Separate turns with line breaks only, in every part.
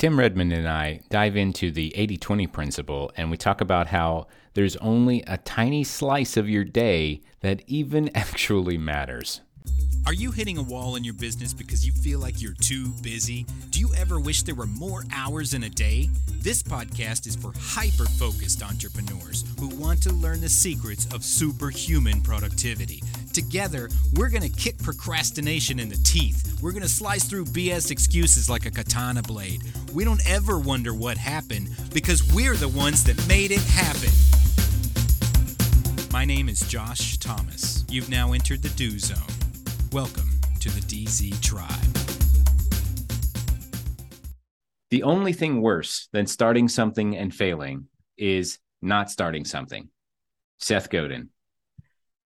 Tim Redmond and I dive into the 80 20 principle and we talk about how there's only a tiny slice of your day that even actually matters.
Are you hitting a wall in your business because you feel like you're too busy? Do you ever wish there were more hours in a day? This podcast is for hyper focused entrepreneurs who want to learn the secrets of superhuman productivity. Together, we're going to kick procrastination in the teeth. We're going to slice through BS excuses like a katana blade. We don't ever wonder what happened because we're the ones that made it happen. My name is Josh Thomas. You've now entered the Do Zone. Welcome to the DZ Tribe.
The only thing worse than starting something and failing is not starting something. Seth Godin.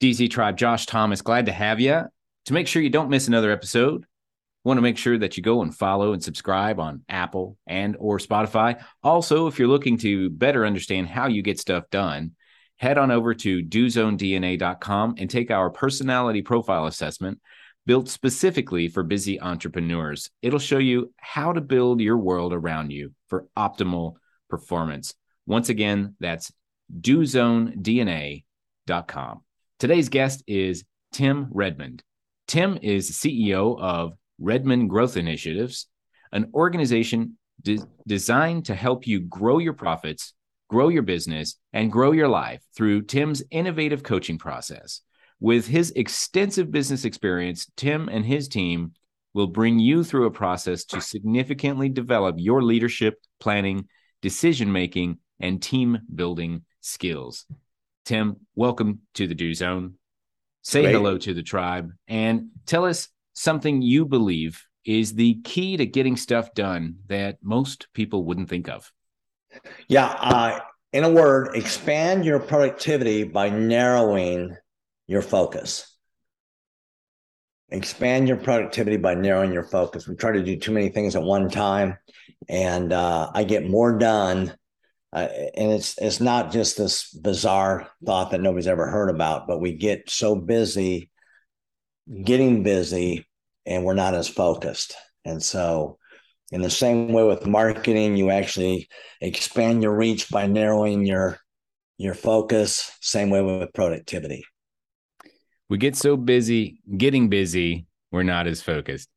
DZ Tribe, Josh Thomas, glad to have you. To make sure you don't miss another episode, want to make sure that you go and follow and subscribe on Apple and or Spotify. Also, if you're looking to better understand how you get stuff done, head on over to dozonedna.com and take our personality profile assessment built specifically for busy entrepreneurs. It'll show you how to build your world around you for optimal performance. Once again, that's dozonedna.com. Today's guest is Tim Redmond. Tim is CEO of Redmond Growth Initiatives, an organization de- designed to help you grow your profits grow your business, and grow your life through Tim's innovative coaching process. With his extensive business experience, Tim and his team will bring you through a process to significantly develop your leadership, planning, decision making, and team building skills. Tim, welcome to the Do Zone. Say Great. hello to the tribe and tell us something you believe is the key to getting stuff done that most people wouldn't think of.
Yeah. Uh, in a word, expand your productivity by narrowing your focus. Expand your productivity by narrowing your focus. We try to do too many things at one time, and uh, I get more done. Uh, and it's it's not just this bizarre thought that nobody's ever heard about, but we get so busy getting busy, and we're not as focused. And so, in the same way with marketing, you actually expand your reach by narrowing your your focus. Same way with productivity.
We get so busy getting busy, we're not as focused.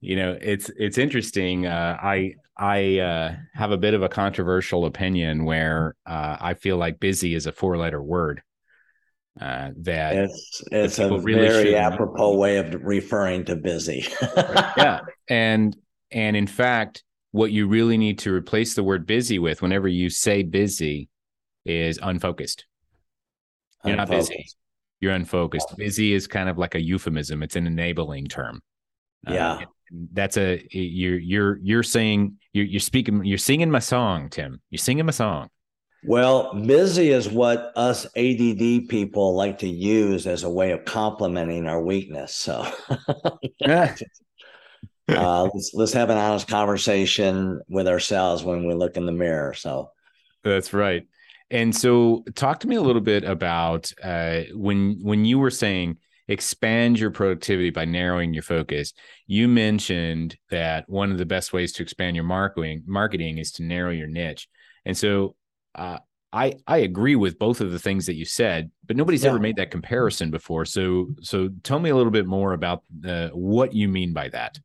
You know, it's it's interesting. Uh, I I uh, have a bit of a controversial opinion where uh, I feel like busy is a four letter word. Uh, that
it's it's a really very apropos way of referring to busy.
yeah, and and in fact, what you really need to replace the word busy with whenever you say busy is unfocused. You're unfocused. not busy. You're unfocused. Busy is kind of like a euphemism. It's an enabling term.
Uh, yeah.
That's a you're you're you're saying you're you're speaking you're singing my song, Tim. You're singing my song.
Well, busy is what us ADD people like to use as a way of complimenting our weakness. So uh, let's let's have an honest conversation with ourselves when we look in the mirror. So
that's right. And so, talk to me a little bit about uh, when when you were saying expand your productivity by narrowing your focus. You mentioned that one of the best ways to expand your marketing marketing is to narrow your niche. And so, uh, I I agree with both of the things that you said, but nobody's yeah. ever made that comparison before. So so tell me a little bit more about uh, what you mean by that.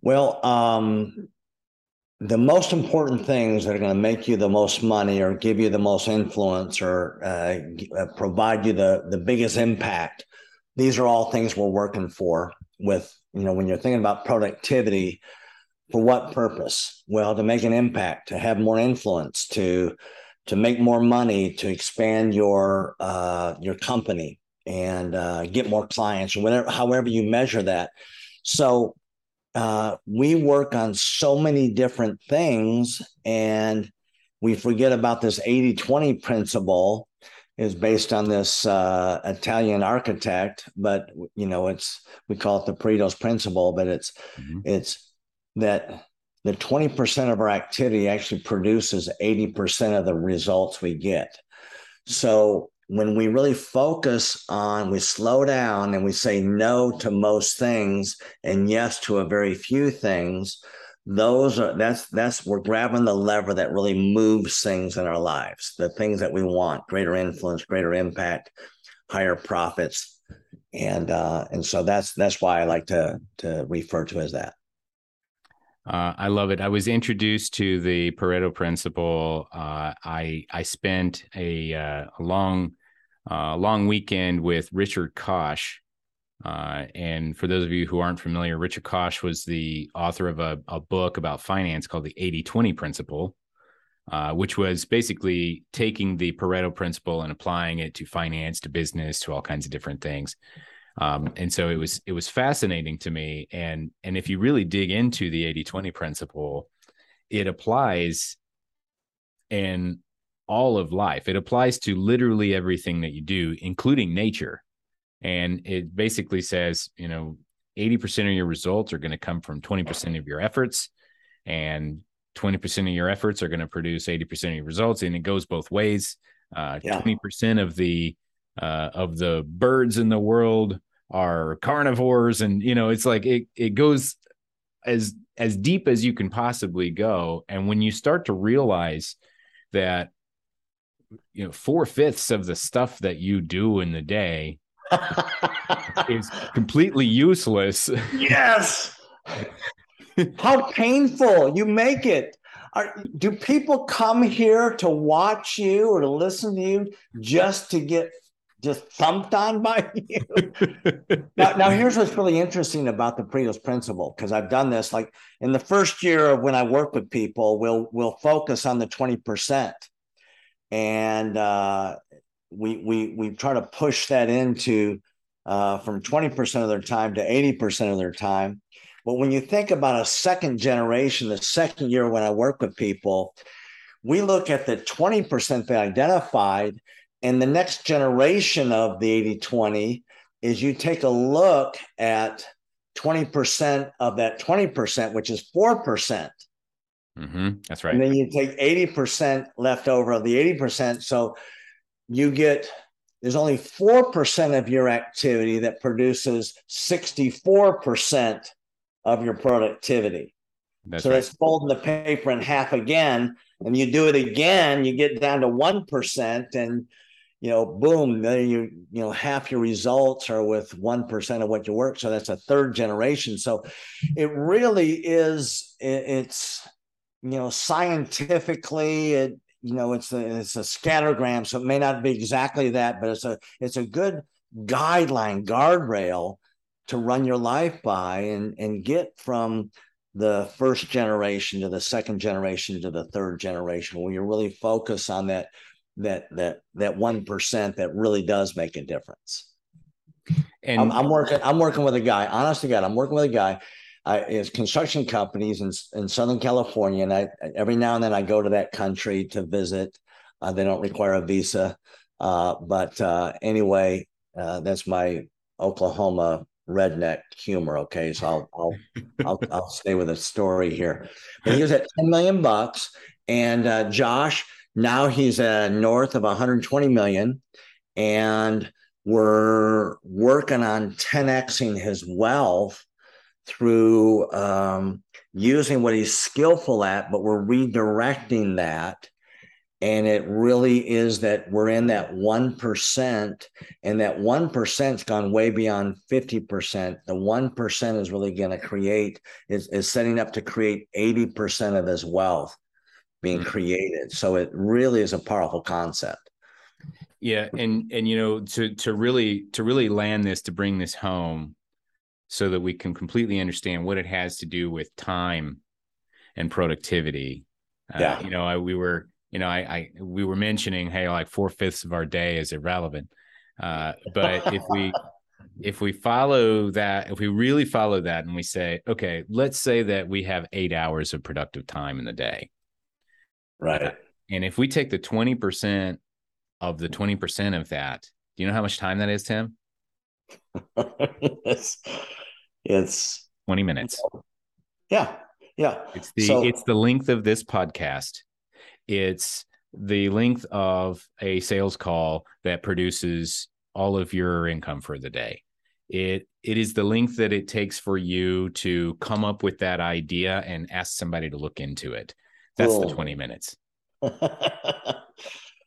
Well, um, the most important things that are going to make you the most money or give you the most influence or uh, uh, provide you the, the biggest impact, these are all things we're working for with, you know, when you're thinking about productivity, for what purpose? Well, to make an impact, to have more influence, to to make more money, to expand your uh, your company and uh, get more clients or whatever, however you measure that. So uh, we work on so many different things and we forget about this 80 20 principle is based on this uh, Italian architect, but you know it's we call it the Pareto's principle, but it's mm-hmm. it's that the 20% of our activity actually produces 80% of the results we get. So when we really focus on, we slow down and we say no to most things and yes to a very few things, those are that's that's we're grabbing the lever that really moves things in our lives the things that we want greater influence greater impact higher profits and uh and so that's that's why i like to to refer to as that
uh, I love it. I was introduced to the Pareto principle. Uh, I I spent a, uh, a long uh, long weekend with Richard Koch, uh, and for those of you who aren't familiar, Richard Koch was the author of a, a book about finance called the 80 20 principle, uh, which was basically taking the Pareto principle and applying it to finance, to business, to all kinds of different things. Um, and so it was it was fascinating to me. And and if you really dig into the 80 20 principle, it applies in all of life. It applies to literally everything that you do, including nature and it basically says, you know, 80% of your results are going to come from 20% of your efforts, and 20% of your efforts are going to produce 80% of your results. And it goes both ways. Uh, yeah. 20% of the uh, of the birds in the world are carnivores, and you know, it's like it it goes as as deep as you can possibly go. And when you start to realize that you know four fifths of the stuff that you do in the day is completely useless.
Yes. How painful you make it. Are, do people come here to watch you or to listen to you just to get just thumped on by you? now, now, here's what's really interesting about the Pareto principle because I've done this. Like in the first year of when I work with people, we'll we'll focus on the twenty percent, and uh, we we we try to push that into uh, from 20% of their time to 80% of their time. But when you think about a second generation, the second year when I work with people, we look at the 20% they identified, and the next generation of the 80 20 is you take a look at 20% of that 20%, which is 4%.
Mm-hmm. That's right.
And then you take 80% left over of the 80%. So you get there's only 4% of your activity that produces 64% of your productivity. That's so right. that's folding the paper in half again. And you do it again, you get down to 1%. And, you know, boom, then you, you know, half your results are with 1% of what you work. So that's a third generation. So it really is, it's, you know, scientifically, it, you know it's a it's a scattergram so it may not be exactly that but it's a it's a good guideline guardrail to run your life by and and get from the first generation to the second generation to the third generation where you really focus on that that that that one percent that really does make a difference. And I'm, I'm working i'm working with a guy honest to god i'm working with a guy I, is construction companies in, in Southern California, and I every now and then I go to that country to visit. Uh, they don't require a visa, uh, but uh, anyway, uh, that's my Oklahoma redneck humor. Okay, so I'll I'll I'll, I'll stay with a story here. But he was at ten million bucks, and uh, Josh now he's uh, north of 120 million, and we're working on 10xing his wealth through um, using what he's skillful at, but we're redirecting that. And it really is that we're in that 1%, and that 1%'s gone way beyond 50%. The 1% is really going to create, is, is setting up to create 80% of his wealth being mm-hmm. created. So it really is a powerful concept.
Yeah. And, and, you know, to, to really, to really land this, to bring this home, so that we can completely understand what it has to do with time and productivity. Uh, yeah. Uh, you know, I, we were, you know, I, I, we were mentioning, hey, like four fifths of our day is irrelevant. Uh, but if we, if we follow that, if we really follow that and we say, okay, let's say that we have eight hours of productive time in the day.
Right. Uh,
and if we take the 20% of the 20% of that, do you know how much time that is, Tim?
it's, it's
20 minutes.
Yeah. Yeah.
It's the so, it's the length of this podcast. It's the length of a sales call that produces all of your income for the day. it it is the length that it takes for you to come up with that idea and ask somebody to look into it that's cool. the 20 minutes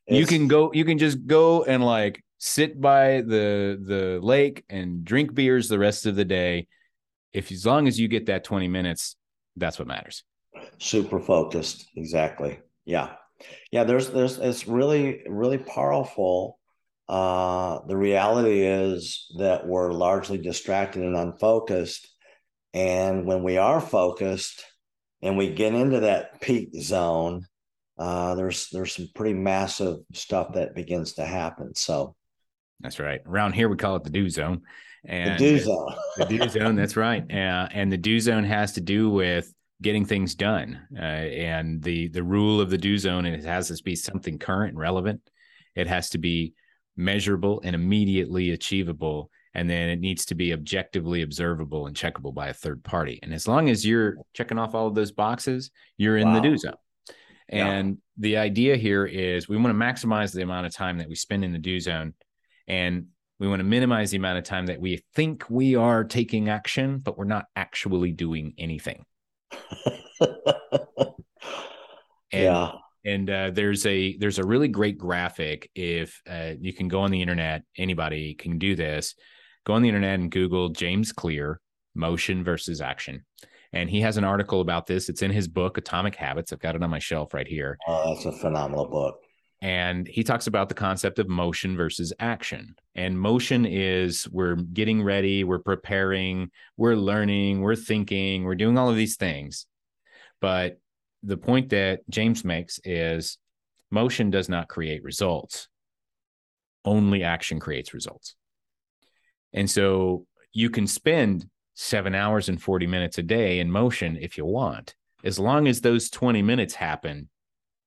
you can go you can just go and like sit by the the lake and drink beers the rest of the day. If as long as you get that 20 minutes that's what matters.
Super focused. Exactly. Yeah. Yeah there's there's it's really really powerful. Uh, the reality is that we're largely distracted and unfocused. And when we are focused and we get into that peak zone, uh, there's there's some pretty massive stuff that begins to happen. So
that's right. Around here, we call it the do zone.
And the do zone.
the do zone. That's right. Uh, and the do zone has to do with getting things done. Uh, and the the rule of the do zone, and it has to be something current and relevant. It has to be measurable and immediately achievable and then it needs to be objectively observable and checkable by a third party and as long as you're checking off all of those boxes you're in wow. the do zone and yeah. the idea here is we want to maximize the amount of time that we spend in the do zone and we want to minimize the amount of time that we think we are taking action but we're not actually doing anything. And yeah. and uh, there's a there's a really great graphic if uh, you can go on the internet anybody can do this. Go on the internet and google james clear motion versus action. And he has an article about this. It's in his book atomic habits. I've got it on my shelf right here.
Oh that's a phenomenal book
and he talks about the concept of motion versus action and motion is we're getting ready we're preparing we're learning we're thinking we're doing all of these things but the point that James makes is motion does not create results. Only action creates results. And so you can spend seven hours and 40 minutes a day in motion if you want. As long as those 20 minutes happen,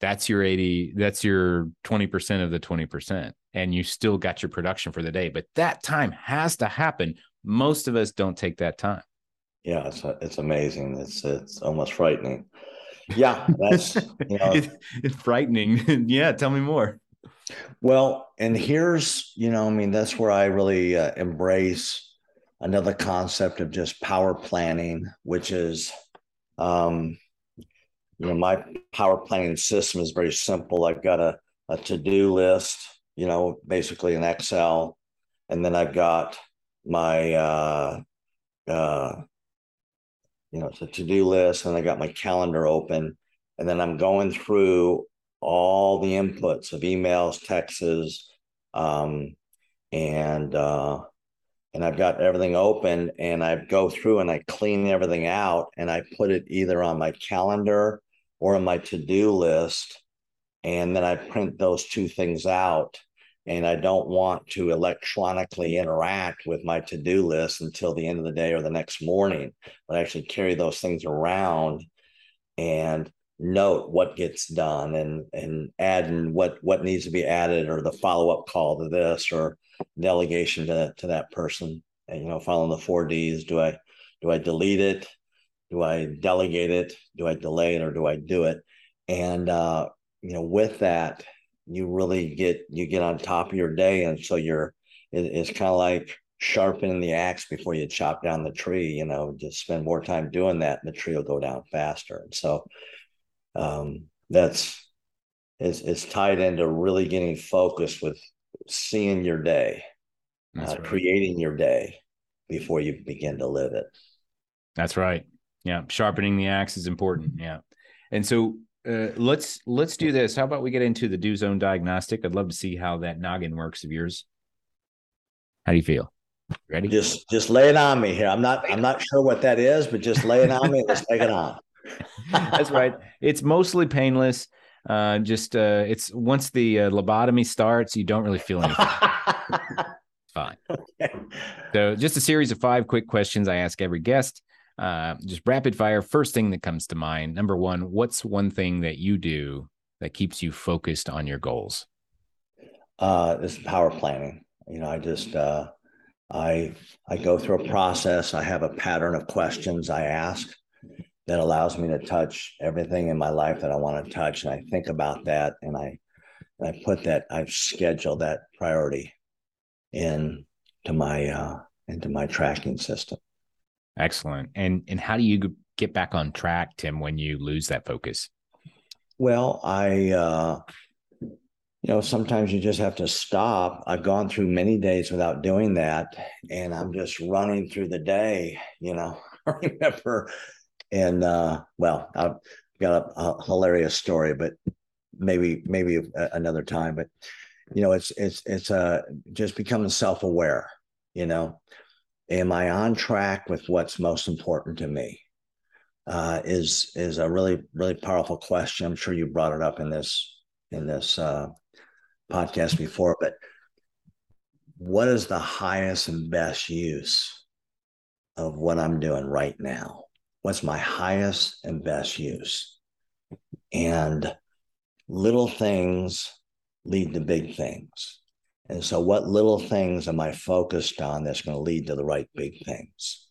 that's your 80, that's your 20% of the 20%. And you still got your production for the day. But that time has to happen. Most of us don't take that time.
Yeah, it's, it's amazing. It's it's almost frightening yeah, that's you know,
it, it's frightening. yeah, tell me more.
Well, and here's you know, I mean, that's where I really uh, embrace another concept of just power planning, which is, um, you know, my power planning system is very simple. I've got a, a to do list, you know, basically an Excel, and then I've got my uh, uh, you know, it's a to-do list, and I got my calendar open, and then I'm going through all the inputs of emails, texts, um, and uh, and I've got everything open, and I go through and I clean everything out, and I put it either on my calendar or on my to-do list, and then I print those two things out and I don't want to electronically interact with my to do list until the end of the day or the next morning, but I actually carry those things around and note what gets done and and add what what needs to be added or the follow up call to this or delegation to to that person. And, you know, following the four Ds. Do I do I delete it? Do I delegate it? Do I delay it or do I do it? And uh, you know, with that, you really get you get on top of your day and so you're it, it's kind of like sharpening the axe before you chop down the tree you know just spend more time doing that and the tree will go down faster and so um that's it's, it's tied into really getting focused with seeing your day uh, right. creating your day before you begin to live it
that's right yeah sharpening the axe is important yeah and so uh, let's let's do this. How about we get into the do zone diagnostic? I'd love to see how that noggin works of yours. How do you feel? Ready?
Just just lay it on me here. I'm not I'm not sure what that is, but just lay it on me. Let's take it on.
That's right. It's mostly painless. Uh, just uh, it's once the uh, lobotomy starts, you don't really feel anything. Fine. Okay. So, just a series of five quick questions I ask every guest. Uh, just rapid fire. First thing that comes to mind. Number one, what's one thing that you do that keeps you focused on your goals?
Uh, this power planning. You know, I just uh, I I go through a process. I have a pattern of questions I ask that allows me to touch everything in my life that I want to touch, and I think about that, and I and I put that I've scheduled that priority in to my uh, into my tracking system.
Excellent. And and how do you get back on track, Tim, when you lose that focus?
Well, I uh you know, sometimes you just have to stop. I've gone through many days without doing that, and I'm just running through the day. You know, I remember, and uh, well, I've got a, a hilarious story, but maybe maybe another time. But you know, it's it's it's uh, just becoming self aware. You know, am I on track with what's most important to me? Uh, is is a really really powerful question. I'm sure you brought it up in this in this uh, podcast before, but what is the highest and best use of what I'm doing right now? What's my highest and best use? And little things lead to big things. And so, what little things am I focused on that's going to lead to the right big things?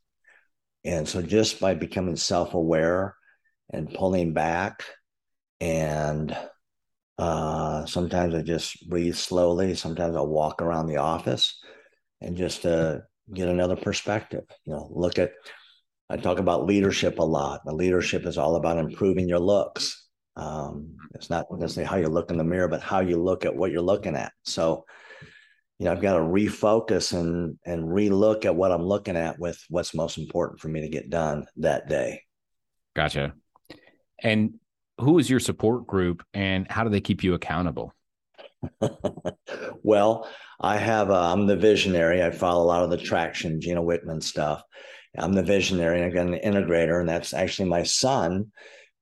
And so, just by becoming self aware and pulling back and uh, sometimes I just breathe slowly. Sometimes I'll walk around the office and just uh, get another perspective. You know, look at. I talk about leadership a lot. The leadership is all about improving your looks. Um, it's not necessarily how you look in the mirror, but how you look at what you're looking at. So, you know, I've got to refocus and and relook at what I'm looking at with what's most important for me to get done that day.
Gotcha. And who is your support group and how do they keep you accountable?
well, I have, uh, I'm the visionary. I follow a lot of the traction, Gino Wickman stuff. I'm the visionary. I've got an integrator, and that's actually my son,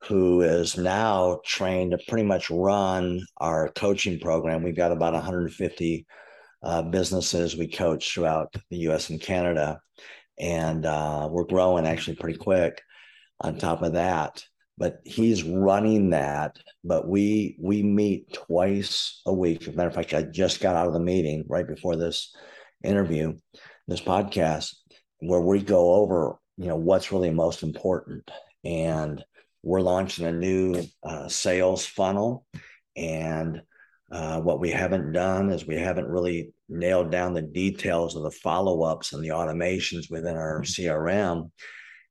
who is now trained to pretty much run our coaching program. We've got about 150 uh, businesses we coach throughout the US and Canada. And uh, we're growing actually pretty quick on top of that but he's running that. But we we meet twice a week. As a matter of fact, I just got out of the meeting right before this interview, this podcast, where we go over you know what's really most important, and we're launching a new uh, sales funnel, and uh, what we haven't done is we haven't really nailed down the details of the follow ups and the automations within our CRM.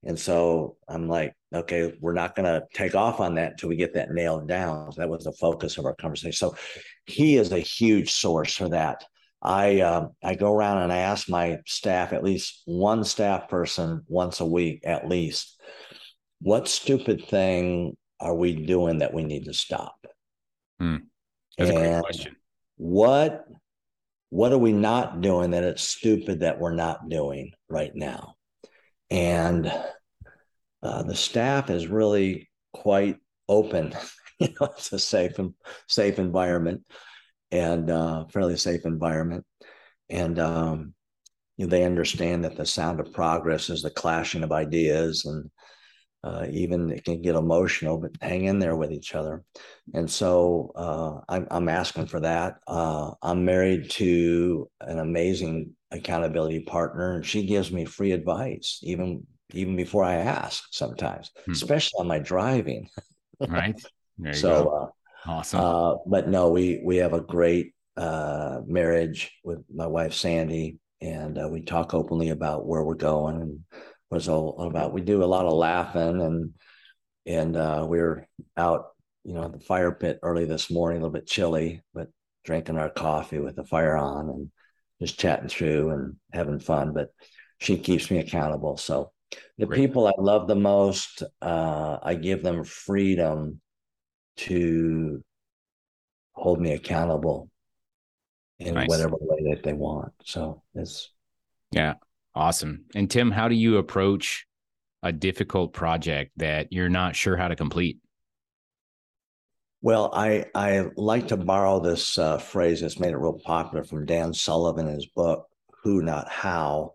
And so I'm like, okay, we're not going to take off on that until we get that nailed down. That was the focus of our conversation. So he is a huge source for that. I uh, I go around and I ask my staff, at least one staff person once a week, at least, what stupid thing are we doing that we need to stop?
Hmm. That's and a great question.
What what are we not doing that it's stupid that we're not doing right now? And uh, the staff is really quite open. you know, it's a safe and safe environment and uh, fairly safe environment. And um, you know, they understand that the sound of progress is the clashing of ideas and uh, even it can get emotional, but hang in there with each other. And so uh, I'm, I'm, asking for that. Uh, I'm married to an amazing accountability partner, and she gives me free advice, even even before I ask sometimes, hmm. especially on my driving.
right.
so
uh, awesome.
Uh, but no, we we have a great uh, marriage with my wife Sandy, and uh, we talk openly about where we're going and what's all about. We do a lot of laughing and and uh, we are out, you know, at the fire pit early this morning, a little bit chilly, but drinking our coffee with the fire on and just chatting through and having fun. But she keeps me accountable. So the Great. people I love the most, uh, I give them freedom to hold me accountable in nice. whatever way that they want. So it's
yeah, awesome. And Tim, how do you approach a difficult project that you're not sure how to complete?
Well, I I like to borrow this uh, phrase that's made it real popular from Dan Sullivan in his book "Who Not How,"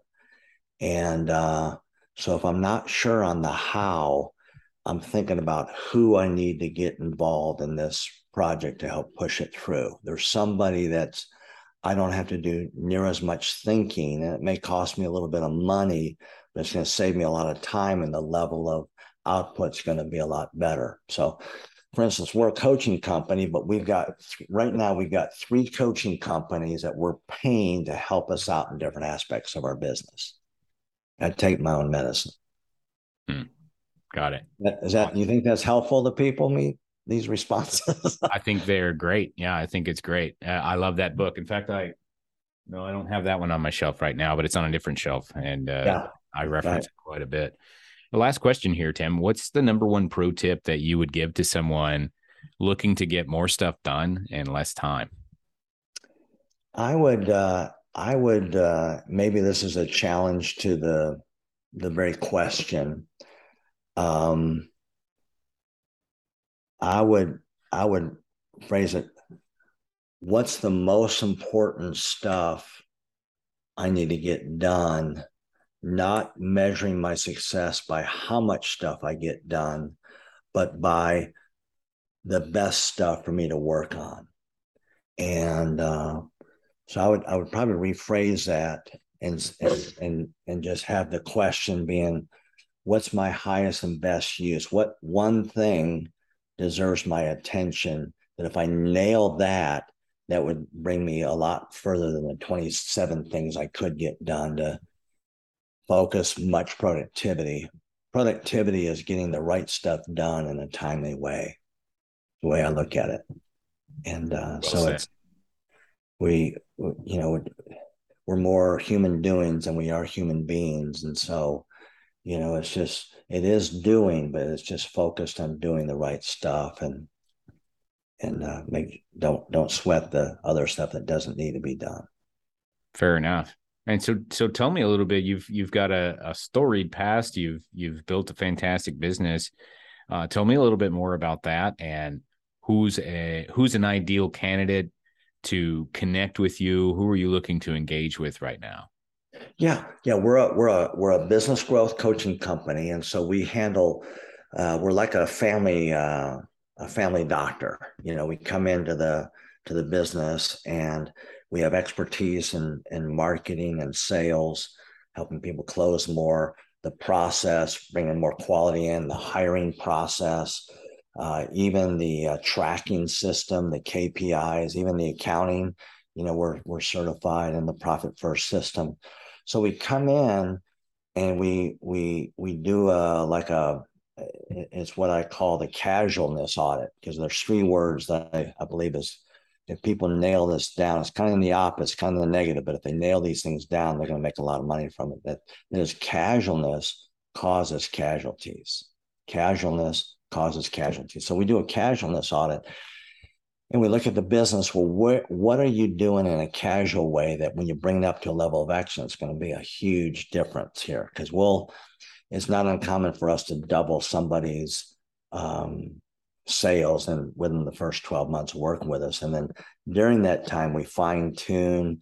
and uh, so if I'm not sure on the how, I'm thinking about who I need to get involved in this project to help push it through. There's somebody that's I don't have to do near as much thinking, and it may cost me a little bit of money, but it's going to save me a lot of time, and the level of output's going to be a lot better. So for instance, we're a coaching company, but we've got right now we've got three coaching companies that we're paying to help us out in different aspects of our business. I take my own medicine.
Hmm. Got it.
Is that you think that's helpful to people? Me these responses?
I think they're great. Yeah, I think it's great. Uh, I love that book. In fact, I no, I don't have that one on my shelf right now, but it's on a different shelf, and uh, yeah. I reference right. it quite a bit. The last question here, Tim. What's the number one pro tip that you would give to someone looking to get more stuff done in less time?
I would uh I would uh maybe this is a challenge to the the very question. Um I would I would phrase it what's the most important stuff I need to get done not measuring my success by how much stuff I get done, but by the best stuff for me to work on. And uh, so I would I would probably rephrase that and and and just have the question being, what's my highest and best use? What one thing deserves my attention? That if I nail that, that would bring me a lot further than the 27 things I could get done to focus much productivity. Productivity is getting the right stuff done in a timely way, the way I look at it. And uh, well so said. it's, we, you know, we're more human doings than we are human beings. And so, you know, it's just, it is doing, but it's just focused on doing the right stuff and, and uh, make, don't, don't sweat the other stuff that doesn't need to be done.
Fair enough. And so, so tell me a little bit. You've you've got a, a storied past. You've you've built a fantastic business. Uh, tell me a little bit more about that and who's a who's an ideal candidate to connect with you. Who are you looking to engage with right now?
Yeah, yeah, we're a we're a we're a business growth coaching company, and so we handle. Uh, we're like a family uh, a family doctor. You know, we come into the to the business and we have expertise in, in marketing and sales, helping people close more, the process, bringing more quality in, the hiring process, uh, even the uh, tracking system, the KPIs, even the accounting. You know, we're, we're certified in the Profit First system. So we come in and we we we do a like a it's what I call the casualness audit because there's three words that I, I believe is if people nail this down, it's kind of in the opposite, kind of the negative, but if they nail these things down, they're going to make a lot of money from it. That there's casualness causes casualties. Casualness causes casualties. So we do a casualness audit and we look at the business. Well, what, what are you doing in a casual way that when you bring it up to a level of action it's going to be a huge difference here? Because we'll, it's not uncommon for us to double somebody's um, sales and within the first 12 months of working with us. And then during that time, we fine tune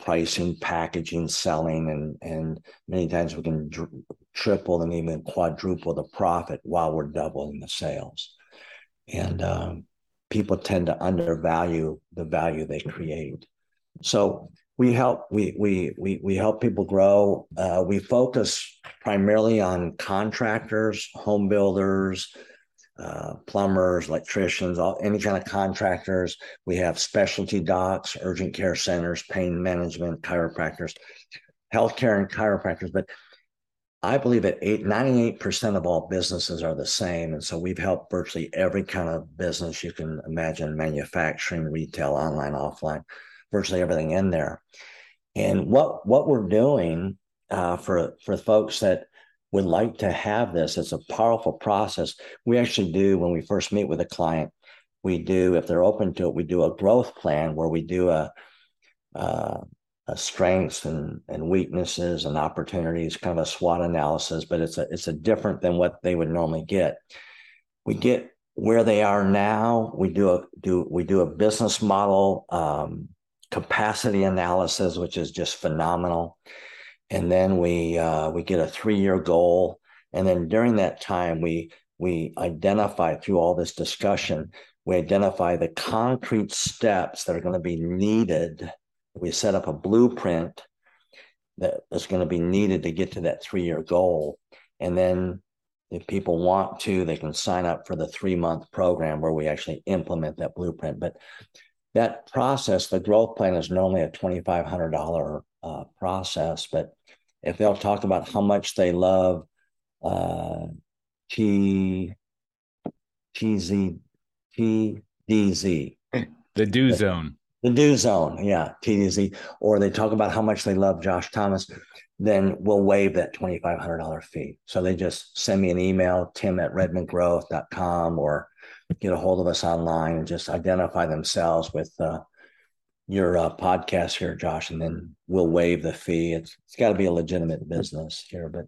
pricing, packaging, selling, and, and many times we can dr- triple and even quadruple the profit while we're doubling the sales. And um, people tend to undervalue the value they create. So we help we we we we help people grow. Uh, we focus primarily on contractors, home builders, uh, plumbers, electricians, all any kind of contractors. We have specialty docs, urgent care centers, pain management, chiropractors, healthcare, and chiropractors. But I believe that eight, 98% of all businesses are the same. And so we've helped virtually every kind of business you can imagine manufacturing, retail, online, offline, virtually everything in there. And what what we're doing uh, for for folks that would like to have this. It's a powerful process. We actually do when we first meet with a client. We do, if they're open to it, we do a growth plan where we do a, uh, a strengths and, and weaknesses and opportunities, kind of a SWOT analysis, but it's a it's a different than what they would normally get. We get where they are now. We do a do we do a business model um, capacity analysis, which is just phenomenal and then we uh, we get a three year goal, and then during that time we we identify through all this discussion we identify the concrete steps that are going to be needed. We set up a blueprint that is going to be needed to get to that three year goal, and then if people want to, they can sign up for the three month program where we actually implement that blueprint. But that process, the growth plan is normally a $2,500 uh, process. But if they'll talk about how much they love uh, T, TZ, TDZ,
the do zone.
The do zone, yeah, TDZ. Or they talk about how much they love Josh Thomas then we'll waive that $2,500 fee. So they just send me an email, tim at redmondgrowth.com, or get a hold of us online and just identify themselves with uh, your uh, podcast here, Josh, and then we'll waive the fee. It's it's got to be a legitimate business here, but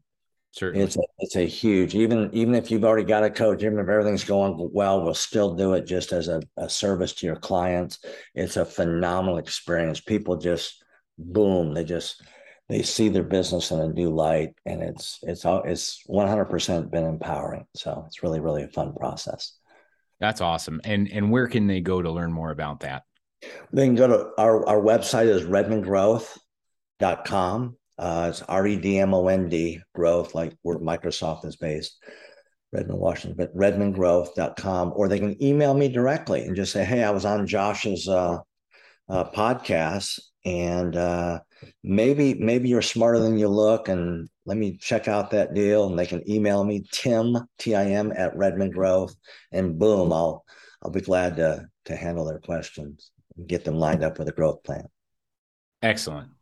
Certainly. it's a, it's a huge even even if you've already got a coach, even if everything's going well, we'll still do it just as a, a service to your clients. It's a phenomenal experience. People just boom, they just they see their business in a new light and it's it's all it's 100% been empowering so it's really really a fun process
that's awesome and and where can they go to learn more about that
they can go to our our website is redmondgrowth.com uh, it's r-e-d-m-o-n-d growth like where microsoft is based redmond washington but redmondgrowth.com or they can email me directly and just say hey i was on josh's uh, uh, podcast and uh, maybe maybe you're smarter than you look and let me check out that deal. And they can email me tim tim at redmond growth and boom i'll i'll be glad to to handle their questions and get them lined up with a growth plan.
Excellent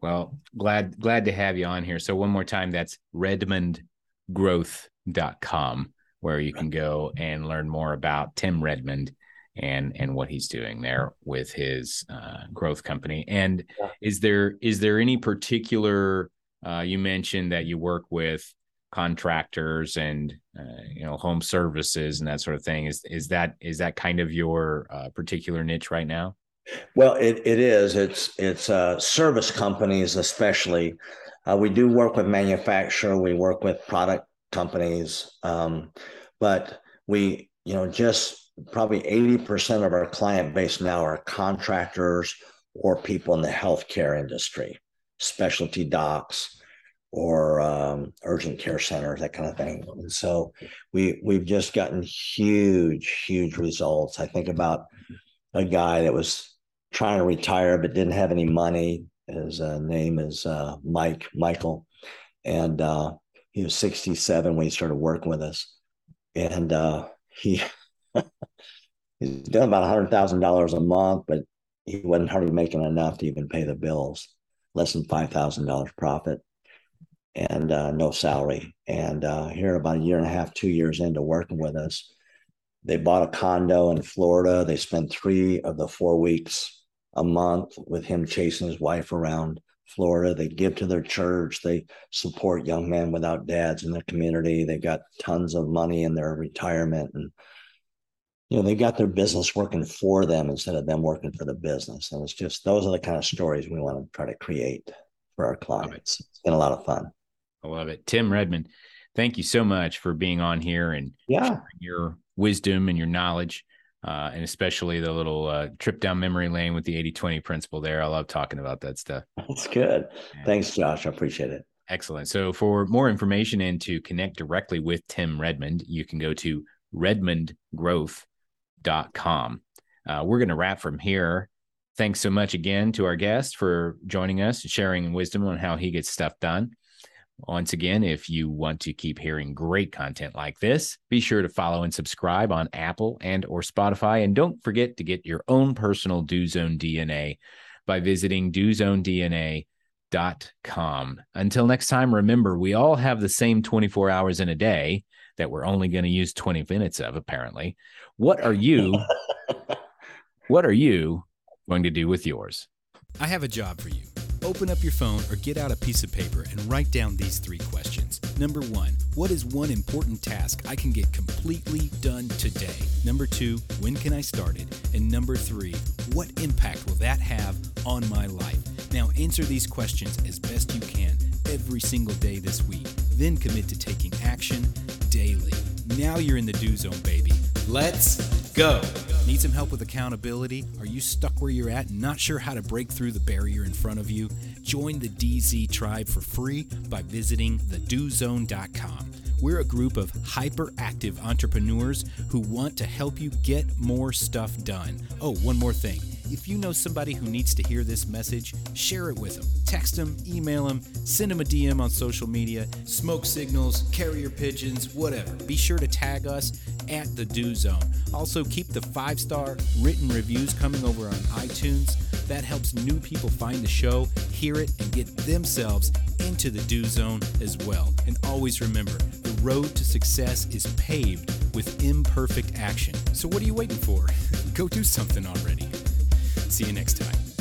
well glad glad to have you on here so one more time that's redmondgrowth.com where you can go and learn more about tim redmond and and what he's doing there with his uh, growth company. And yeah. is there is there any particular uh, you mentioned that you work with contractors and uh, you know home services and that sort of thing. Is is that is that kind of your uh, particular niche right now?
Well, it, it is. It's it's uh, service companies especially. Uh, we do work with manufacturer. We work with product companies, um, but we you know just probably 80% of our client base now are contractors or people in the healthcare industry, specialty docs or um, urgent care centers, that kind of thing. And so we we've just gotten huge, huge results. I think about a guy that was trying to retire but didn't have any money. His uh, name is uh, Mike Michael, and uh, he was 67 when he started working with us, and uh, he he's doing about hundred thousand dollars a month, but he wasn't hardly making enough to even pay the bills. Less than five thousand dollars profit, and uh, no salary. And uh, here, about a year and a half, two years into working with us, they bought a condo in Florida. They spent three of the four weeks a month with him chasing his wife around Florida. They give to their church. They support young men without dads in their community. They got tons of money in their retirement and you know they got their business working for them instead of them working for the business and it's just those are the kind of stories we want to try to create for our clients it. it's been a lot of fun
i love it tim redmond thank you so much for being on here and
yeah
your wisdom and your knowledge uh, and especially the little uh, trip down memory lane with the 80-20 principle there. I love talking about that stuff.
That's good. Thanks josh. I appreciate it.
Excellent. So for more information and to connect directly with tim redmond you can go to redmond growth com. Uh, we're going to wrap from here. Thanks so much again to our guest for joining us, and sharing wisdom on how he gets stuff done. Once again, if you want to keep hearing great content like this, be sure to follow and subscribe on Apple and or Spotify and don't forget to get your own personal Do Zone DNA by visiting dozonedna.com. Until next time, remember we all have the same 24 hours in a day that we're only going to use 20 minutes of apparently. What are you what are you going to do with yours?
I have a job for you. Open up your phone or get out a piece of paper and write down these three questions. Number one, what is one important task I can get completely done today? Number two, when can I start it? And number three, what impact will that have on my life? Now answer these questions as best you can every single day this week. Then commit to taking action daily. Now you're in the do zone, baby. Let's go.
Need some help with accountability? Are you stuck where you're at and not sure how to break through the barrier in front of you? Join the DZ tribe for free by visiting thedozone.com. We're a group of hyperactive entrepreneurs who want to help you get more stuff done. Oh, one more thing. If you know somebody who needs to hear this message, share it with them. Text them, email them, send them a DM on social media, smoke signals, carrier pigeons, whatever. Be sure to tag us at the Do Zone. Also, keep the five star written reviews coming over on iTunes. That helps new people find the show, hear it, and get themselves into the Do Zone as well. And always remember the road to success is paved with imperfect action. So, what are you waiting for? Go do something already. See you next time.